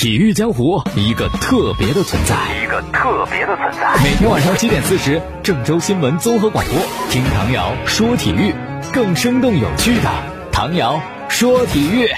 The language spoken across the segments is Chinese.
体育江湖一个特别的存在，一个特别的存在。每天晚上七点四十，郑州新闻综合广播，听唐瑶说体育，更生动有趣的唐瑶说体育，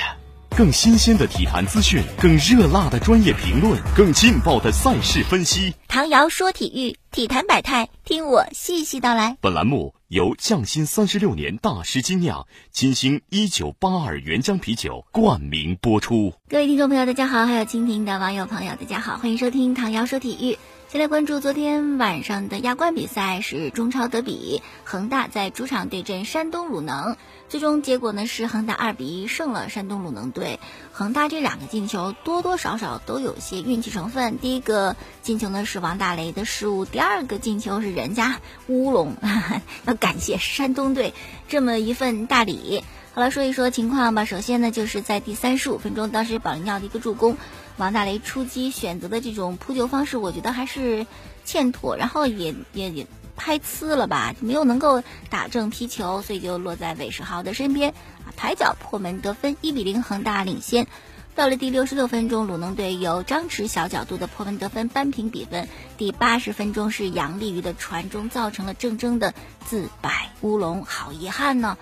更新鲜的体坛资讯，更热辣的专业评论，更劲爆的赛事分析。唐瑶说体育，体坛百态，听我细细道来。本栏目由匠心三十六年大师精酿金星一九八二原浆啤酒冠名播出。各位听众朋友，大家好；还有蜻蜓的网友朋友，大家好，欢迎收听唐瑶说体育。先来关注昨天晚上的亚冠比赛，是中超德比，恒大在主场对阵山东鲁能，最终结果呢是恒大二比一胜了山东鲁能队。恒大这两个进球多多少少都有些运气成分，第一个进球呢是王大雷的失误，第二个进球是人家乌龙，要感谢山东队这么一份大礼。好了，说一说情况吧。首先呢，就是在第三十五分钟，当时保利尼奥的一个助攻。王大雷出击选择的这种扑救方式，我觉得还是欠妥，然后也也也拍呲了吧，没有能够打正皮球，所以就落在韦世豪的身边啊，抬脚破门得分，一比零，恒大领先。到了第六十六分钟，鲁能队由张弛小角度的破门得分，扳平比分。第八十分钟是杨立瑜的传中，造成了郑铮的自摆乌龙，好遗憾呢。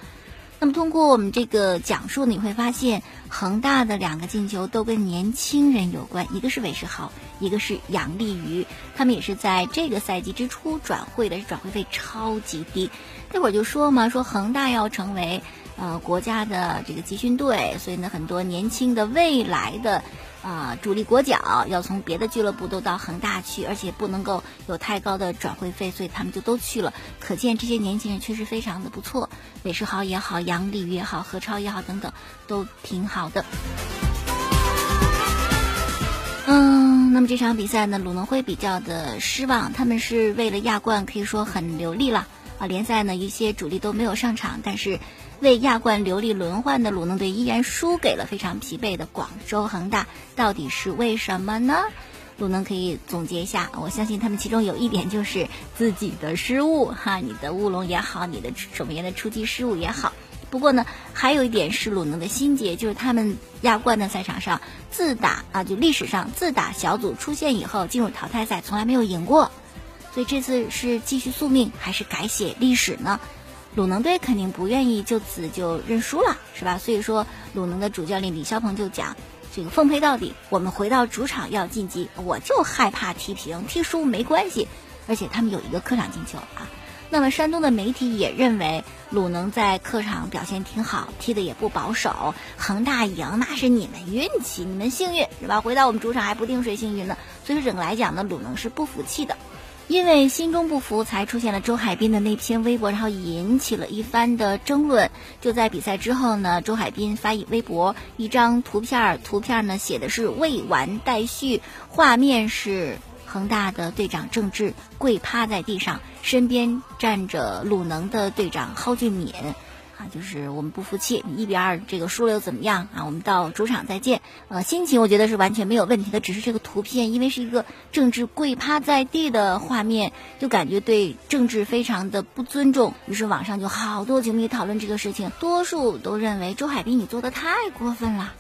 那么通过我们这个讲述，你会发现恒大的两个进球都跟年轻人有关，一个是韦世豪，一个是杨立瑜，他们也是在这个赛季之初转会的，转会费超级低。那会儿就说嘛，说恒大要成为呃国家的这个集训队，所以呢，很多年轻的未来的。啊，主力国脚要从别的俱乐部都到恒大去，而且不能够有太高的转会费，所以他们就都去了。可见这些年轻人确实非常的不错，韦世豪也好，杨立瑜也好，何超也好，等等，都挺好的。嗯，那么这场比赛呢，鲁能会比较的失望，他们是为了亚冠可以说很流利了啊。联赛呢，一些主力都没有上场，但是。为亚冠流利轮换的鲁能队依然输给了非常疲惫的广州恒大，到底是为什么呢？鲁能可以总结一下，我相信他们其中有一点就是自己的失误哈，你的乌龙也好，你的守门员的出击失误也好。不过呢，还有一点是鲁能的心结，就是他们亚冠的赛场上，自打啊就历史上自打小组出线以后进入淘汰赛从来没有赢过，所以这次是继续宿命还是改写历史呢？鲁能队肯定不愿意就此就认输了，是吧？所以说，鲁能的主教练李霄鹏就讲：“这个奉陪到底，我们回到主场要晋级，我就害怕踢平，踢输没关系。而且他们有一个客场进球啊。那么山东的媒体也认为，鲁能在客场表现挺好，踢的也不保守。恒大赢那是你们运气，你们幸运，是吧？回到我们主场还不定谁幸运呢。所以说整个来讲呢，鲁能是不服气的。”因为心中不服，才出现了周海滨的那篇微博，然后引起了一番的争论。就在比赛之后呢，周海滨发一微博，一张图片，图片呢写的是未完待续，画面是恒大的队长郑智跪趴在地上，身边站着鲁能的队长蒿俊闵。啊，就是我们不服气，你一比二这个输了又怎么样啊？我们到主场再见。呃，心情我觉得是完全没有问题的，只是这个图片，因为是一个政治跪趴在地的画面，就感觉对政治非常的不尊重。于是网上就好多球迷讨论这个事情，多数都认为周海滨你做的太过分了。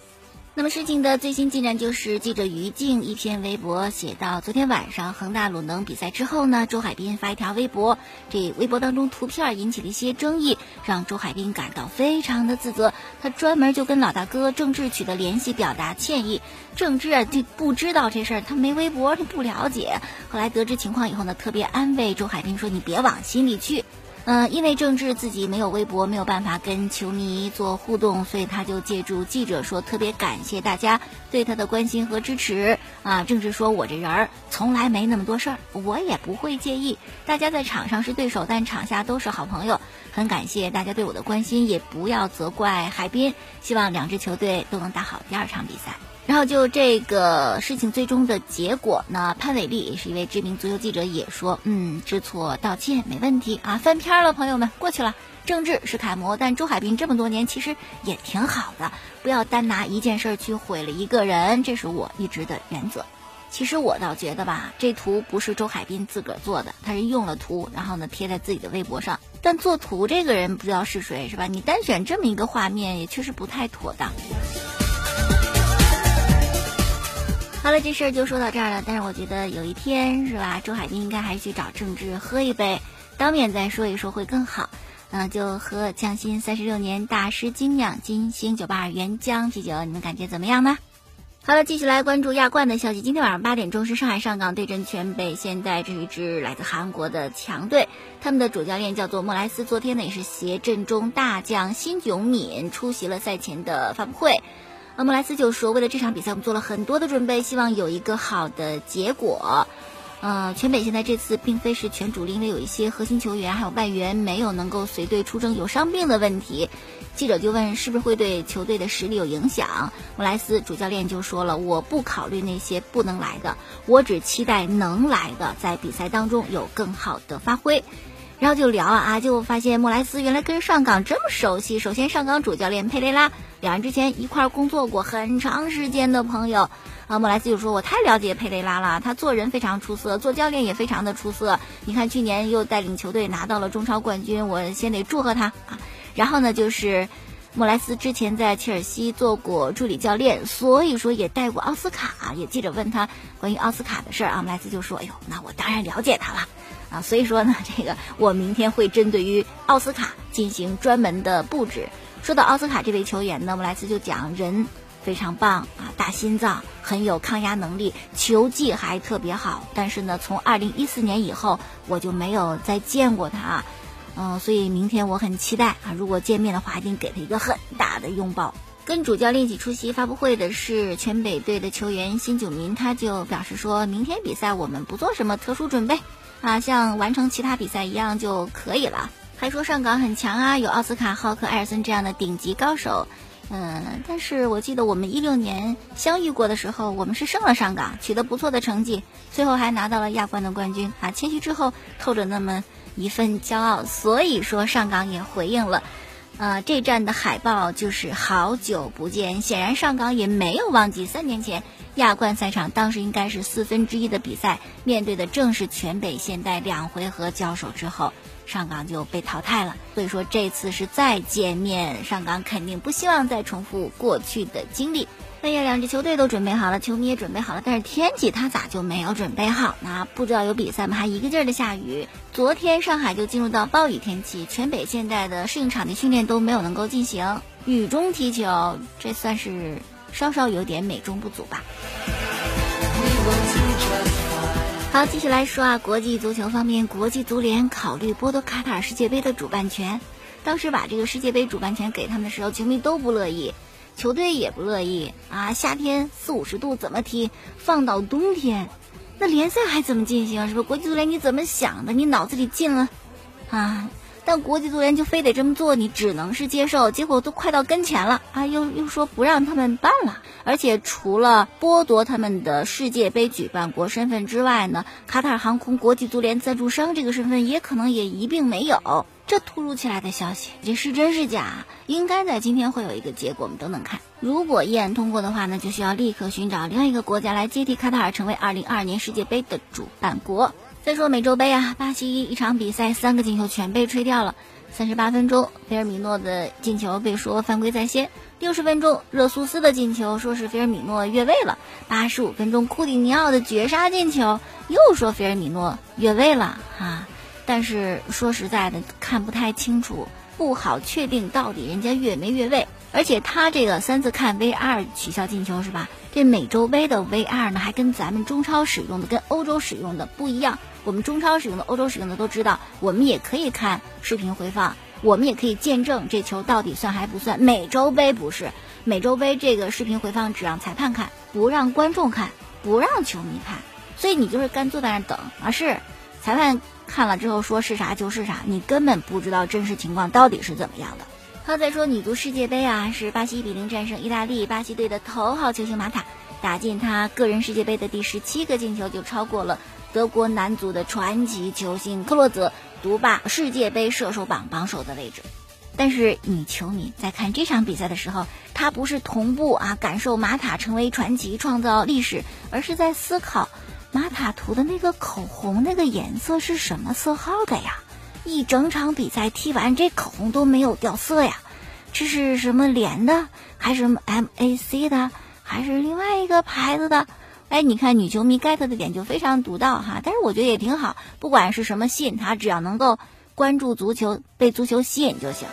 那么事情的最新进展就是，记者于静一篇微博写到，昨天晚上恒大鲁能比赛之后呢，周海滨发一条微博，这微博当中图片引起了一些争议，让周海滨感到非常的自责。他专门就跟老大哥郑智取得联系，表达歉意。郑智啊就不知道这事儿，他没微博，他不了解。后来得知情况以后呢，特别安慰周海滨说：“你别往心里去。”嗯，因为郑智自己没有微博，没有办法跟球迷做互动，所以他就借助记者说，特别感谢大家对他的关心和支持啊。郑智说：“我这人儿从来没那么多事儿，我也不会介意。大家在场上是对手，但场下都是好朋友。很感谢大家对我的关心，也不要责怪海滨。希望两支球队都能打好第二场比赛。”然后就这个事情最终的结果呢，潘伟丽也是一位知名足球记者，也说，嗯，知错道歉没问题啊，翻篇了，朋友们过去了。政治是楷模，但周海滨这么多年其实也挺好的，不要单拿一件事儿去毁了一个人，这是我一直的原则。其实我倒觉得吧，这图不是周海滨自个儿做的，他是用了图，然后呢贴在自己的微博上。但做图这个人不知道是谁，是吧？你单选这么一个画面，也确实不太妥当。好了，这事儿就说到这儿了。但是我觉得有一天是吧，周海滨应该还是去找郑智喝一杯，当面再说一说会更好。嗯，就喝匠心三十六年大师精酿金星九八二原浆啤酒，你们感觉怎么样呢？好了，继续来关注亚冠的消息。今天晚上八点钟是上海上港对阵全北现在，这是一支来自韩国的强队，他们的主教练叫做莫莱斯。昨天呢也是携阵中大将辛炯敏出席了赛前的发布会。那莫莱斯就说，为了这场比赛，我们做了很多的准备，希望有一个好的结果。呃，全北现在这次并非是全主力，因为有一些核心球员还有外援没有能够随队出征，有伤病的问题。记者就问是不是会对球队的实力有影响？莫莱斯主教练就说了，我不考虑那些不能来的，我只期待能来的在比赛当中有更好的发挥。然后就聊啊，就发现莫莱斯原来跟上港这么熟悉。首先，上港主教练佩雷拉，两人之前一块工作过很长时间的朋友。啊，莫莱斯就说：“我太了解佩雷拉了，他做人非常出色，做教练也非常的出色。你看去年又带领球队拿到了中超冠军，我先得祝贺他啊。然后呢，就是莫莱斯之前在切尔西做过助理教练，所以说也带过奥斯卡。也记者问他关于奥斯卡的事儿啊，莫莱斯就说：‘哎呦，那我当然了解他了。’啊，所以说呢，这个我明天会针对于奥斯卡进行专门的布置。说到奥斯卡这位球员呢，莫莱斯就讲人非常棒啊，大心脏，很有抗压能力，球技还特别好。但是呢，从二零一四年以后，我就没有再见过他，嗯，所以明天我很期待啊，如果见面的话，一定给他一个很大的拥抱。跟主教练一起出席发布会的是全北队的球员辛九民，他就表示说，明天比赛我们不做什么特殊准备。啊，像完成其他比赛一样就可以了。还说上港很强啊，有奥斯卡、浩克、艾尔森这样的顶级高手。嗯，但是我记得我们一六年相遇过的时候，我们是胜了上港，取得不错的成绩，最后还拿到了亚冠的冠军。啊，谦虚之后透着那么一份骄傲。所以说上港也回应了。呃，这站的海报就是好久不见。显然上港也没有忘记三年前。亚冠赛场当时应该是四分之一的比赛，面对的正是全北现代。两回合交手之后，上港就被淘汰了。所以说这次是再见面，上港肯定不希望再重复过去的经历。哎呀，两支球队都准备好了，球迷也准备好了，但是天气它咋就没有准备好呢？不知道有比赛吗？还一个劲儿的下雨。昨天上海就进入到暴雨天气，全北现代的适应场地训练都没有能够进行，雨中踢球，这算是。稍稍有点美中不足吧。好，继续来说啊，国际足球方面，国际足联考虑剥夺卡塔尔世界杯的主办权。当时把这个世界杯主办权给他们的时候，球迷都不乐意，球队也不乐意啊。夏天四五十度怎么踢？放到冬天，那联赛还怎么进行？是不是？国际足联你怎么想的？你脑子里进了啊？但国际足联就非得这么做，你只能是接受。结果都快到跟前了啊，又又说不让他们办了。而且除了剥夺他们的世界杯举办国身份之外呢，卡塔尔航空国际足联赞助商这个身份也可能也一并没有。这突如其来的消息，这是真是假？应该在今天会有一个结果，我们等等看。如果议案通过的话呢，就需要立刻寻找另一个国家来接替卡塔尔，成为2022年世界杯的主办国。再说美洲杯啊，巴西一场比赛三个进球全被吹掉了。三十八分钟，菲尔米诺的进球被说犯规在先；六十分钟，热苏斯的进球说是菲尔米诺越位了；八十五分钟，库蒂尼奥的绝杀进球又说菲尔米诺越位了啊！但是说实在的，看不太清楚，不好确定到底人家越没越位。而且他这个三次看 VR 取消进球是吧？这美洲杯的 VR 呢，还跟咱们中超使用的、跟欧洲使用的不一样。我们中超使用的、欧洲使用的都知道，我们也可以看视频回放，我们也可以见证这球到底算还不算。美洲杯不是，美洲杯这个视频回放只让裁判看，不让观众看，不让球迷看，所以你就是干坐在那等啊。是，裁判看了之后说是啥就是啥，你根本不知道真实情况到底是怎么样的。他，再说女足世界杯啊，是巴西一比零战胜意大利，巴西队的头号球星马塔打进他个人世界杯的第十七个进球，就超过了。德国男足的传奇球星克洛泽独霸世界杯射手榜榜首的位置，但是女球迷在看这场比赛的时候，她不是同步啊感受马塔成为传奇、创造历史，而是在思考马塔涂的那个口红那个颜色是什么色号的呀？一整场比赛踢完，这口红都没有掉色呀，这是什么连的，还是什么 MAC 的，还是另外一个牌子的？哎，你看女球迷 get 的点就非常独到哈，但是我觉得也挺好，不管是什么吸引他，只要能够关注足球，被足球吸引就行。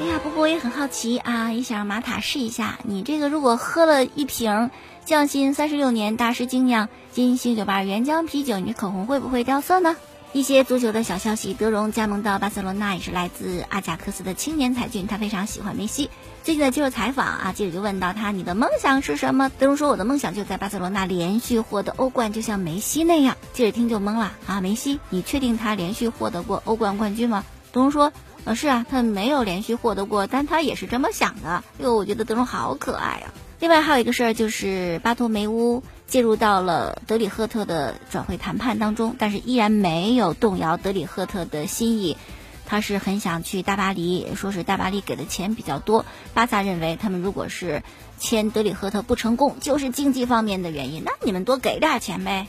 哎呀，不过我也很好奇啊，也想让马塔试一下，你这个如果喝了一瓶匠心三十六年大师精酿金星酒吧原浆啤酒，你口红会不会掉色呢？一些足球的小消息，德容加盟到巴塞罗那也是来自阿贾克斯的青年才俊，他非常喜欢梅西。最近的接受采访啊，记者就问到他：“你的梦想是什么？”德容说：“我的梦想就在巴塞罗那连续获得欧冠，就像梅西那样。”记者听就懵了啊，梅西，你确定他连续获得过欧冠冠军吗？德容说：“啊，是啊，他没有连续获得过，但他也是这么想的。”哟，我觉得德隆好可爱啊。另外还有一个事儿就是巴托梅乌。介入到了德里赫特的转会谈判当中，但是依然没有动摇德里赫特的心意。他是很想去大巴黎，说是大巴黎给的钱比较多。巴萨认为他们如果是签德里赫特不成功，就是经济方面的原因，那你们多给点钱呗。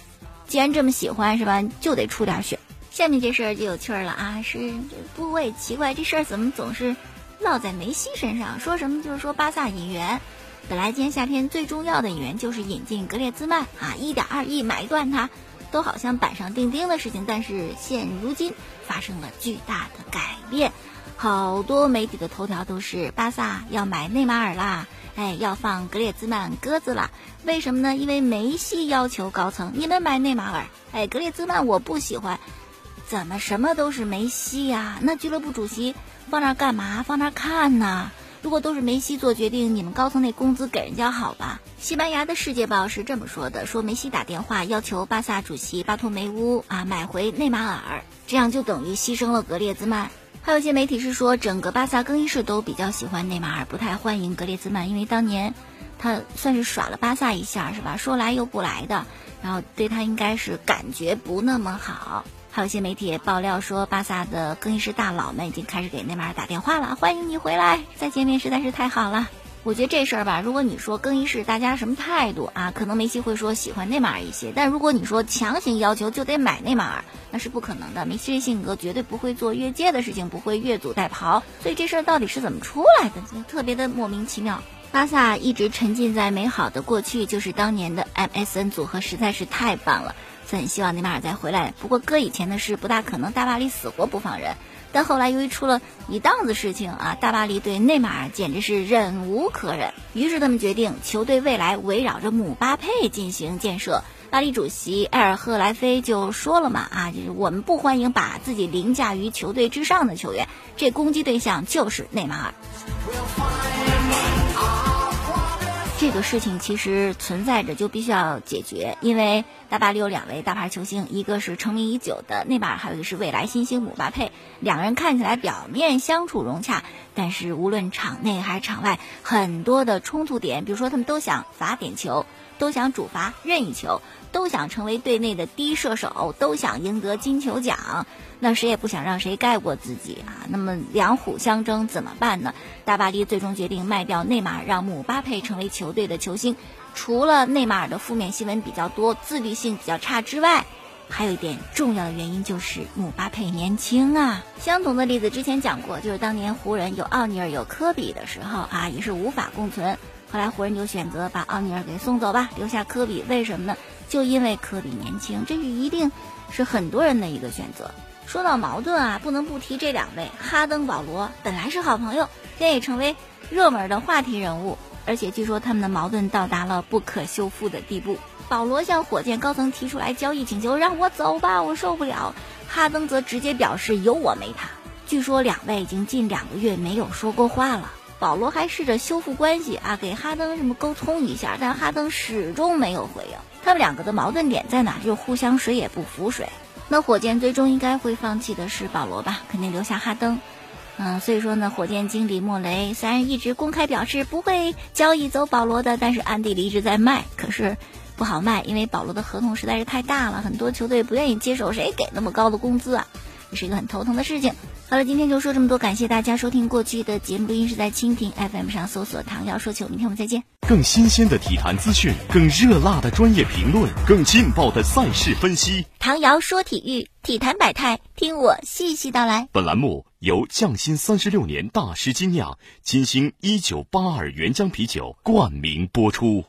既然这么喜欢是吧，就得出点血。下面这事儿就有趣儿了啊，是不过也奇怪，这事儿怎么总是落在梅西身上？说什么就是说巴萨引援。本来今年夏天最重要的引援就是引进格列兹曼啊，一点二亿买断他，都好像板上钉钉的事情。但是现如今发生了巨大的改变，好多媒体的头条都是巴萨要买内马尔啦，哎，要放格列兹曼鸽子啦。为什么呢？因为梅西要求高层，你们买内马尔，哎，格列兹曼我不喜欢，怎么什么都是梅西呀？那俱乐部主席放那干嘛？放那看呢？如果都是梅西做决定，你们高层那工资给人家好吧？西班牙的世界报是这么说的：说梅西打电话要求巴萨主席巴托梅乌啊买回内马尔，这样就等于牺牲了格列兹曼。还有些媒体是说，整个巴萨更衣室都比较喜欢内马尔，不太欢迎格列兹曼，因为当年他算是耍了巴萨一下，是吧？说来又不来的，然后对他应该是感觉不那么好。还有些媒体也爆料说，巴萨的更衣室大佬们已经开始给内马尔打电话了，欢迎你回来，再见面实在是太好了。我觉得这事儿吧，如果你说更衣室大家什么态度啊，可能梅西会说喜欢内马尔一些，但如果你说强行要求就得买内马尔，那是不可能的。梅西这性格绝对不会做越界的事情，不会越俎代庖，所以这事儿到底是怎么出来的，特别的莫名其妙。巴萨一直沉浸在美好的过去，就是当年的 MSN 组合实在是太棒了。很希望内马尔再回来，不过搁以前的事不大可能，大巴黎死活不放人。但后来由于出了一档子事情啊，大巴黎对内马尔简直是忍无可忍，于是他们决定球队未来围绕着姆巴佩进行建设。巴黎主席埃尔赫莱菲就说了嘛啊，就是我们不欢迎把自己凌驾于球队之上的球员，这攻击对象就是内马尔。这个事情其实存在着，就必须要解决。因为大巴黎有两位大牌球星，一个是成名已久的内马尔，还有一个是未来新星姆巴佩。两个人看起来表面相处融洽，但是无论场内还是场外，很多的冲突点，比如说他们都想罚点球，都想主罚任意球，都想成为队内的第一射手，都想赢得金球奖。那谁也不想让谁盖过自己啊！那么两虎相争怎么办呢？大巴黎最终决定卖掉内马尔，让姆巴佩成为球队的球星。除了内马尔的负面新闻比较多、自律性比较差之外，还有一点重要的原因就是姆巴佩年轻啊。相同的例子之前讲过，就是当年湖人有奥尼尔有科比的时候啊，也是无法共存。后来湖人就选择把奥尼尔给送走吧，留下科比。为什么呢？就因为科比年轻，这是一定是很多人的一个选择。说到矛盾啊，不能不提这两位哈登、保罗，本来是好朋友，现在也成为热门的话题人物。而且据说他们的矛盾到达了不可修复的地步。保罗向火箭高层提出来交易请求，让我走吧，我受不了。哈登则直接表示有我没他。据说两位已经近两个月没有说过话了。保罗还试着修复关系啊，给哈登什么沟通一下，但哈登始终没有回应。他们两个的矛盾点在哪？就互相谁也不服谁。那火箭最终应该会放弃的是保罗吧？肯定留下哈登。嗯，所以说呢，火箭经理莫雷虽然一直公开表示不会交易走保罗的，但是暗地里一直在卖。可是不好卖，因为保罗的合同实在是太大了，很多球队不愿意接手，谁给那么高的工资啊？这是一个很头疼的事情。好了，今天就说这么多，感谢大家收听过去的节目录音是在蜻蜓 FM 上搜索“唐瑶说球”，明天我们再见。更新鲜的体坛资讯，更热辣的专业评论，更劲爆的赛事分析。唐瑶说体育，体坛百态，听我细细道来。本栏目由匠心三十六年大师精酿金星一九八二原浆啤酒冠名播出。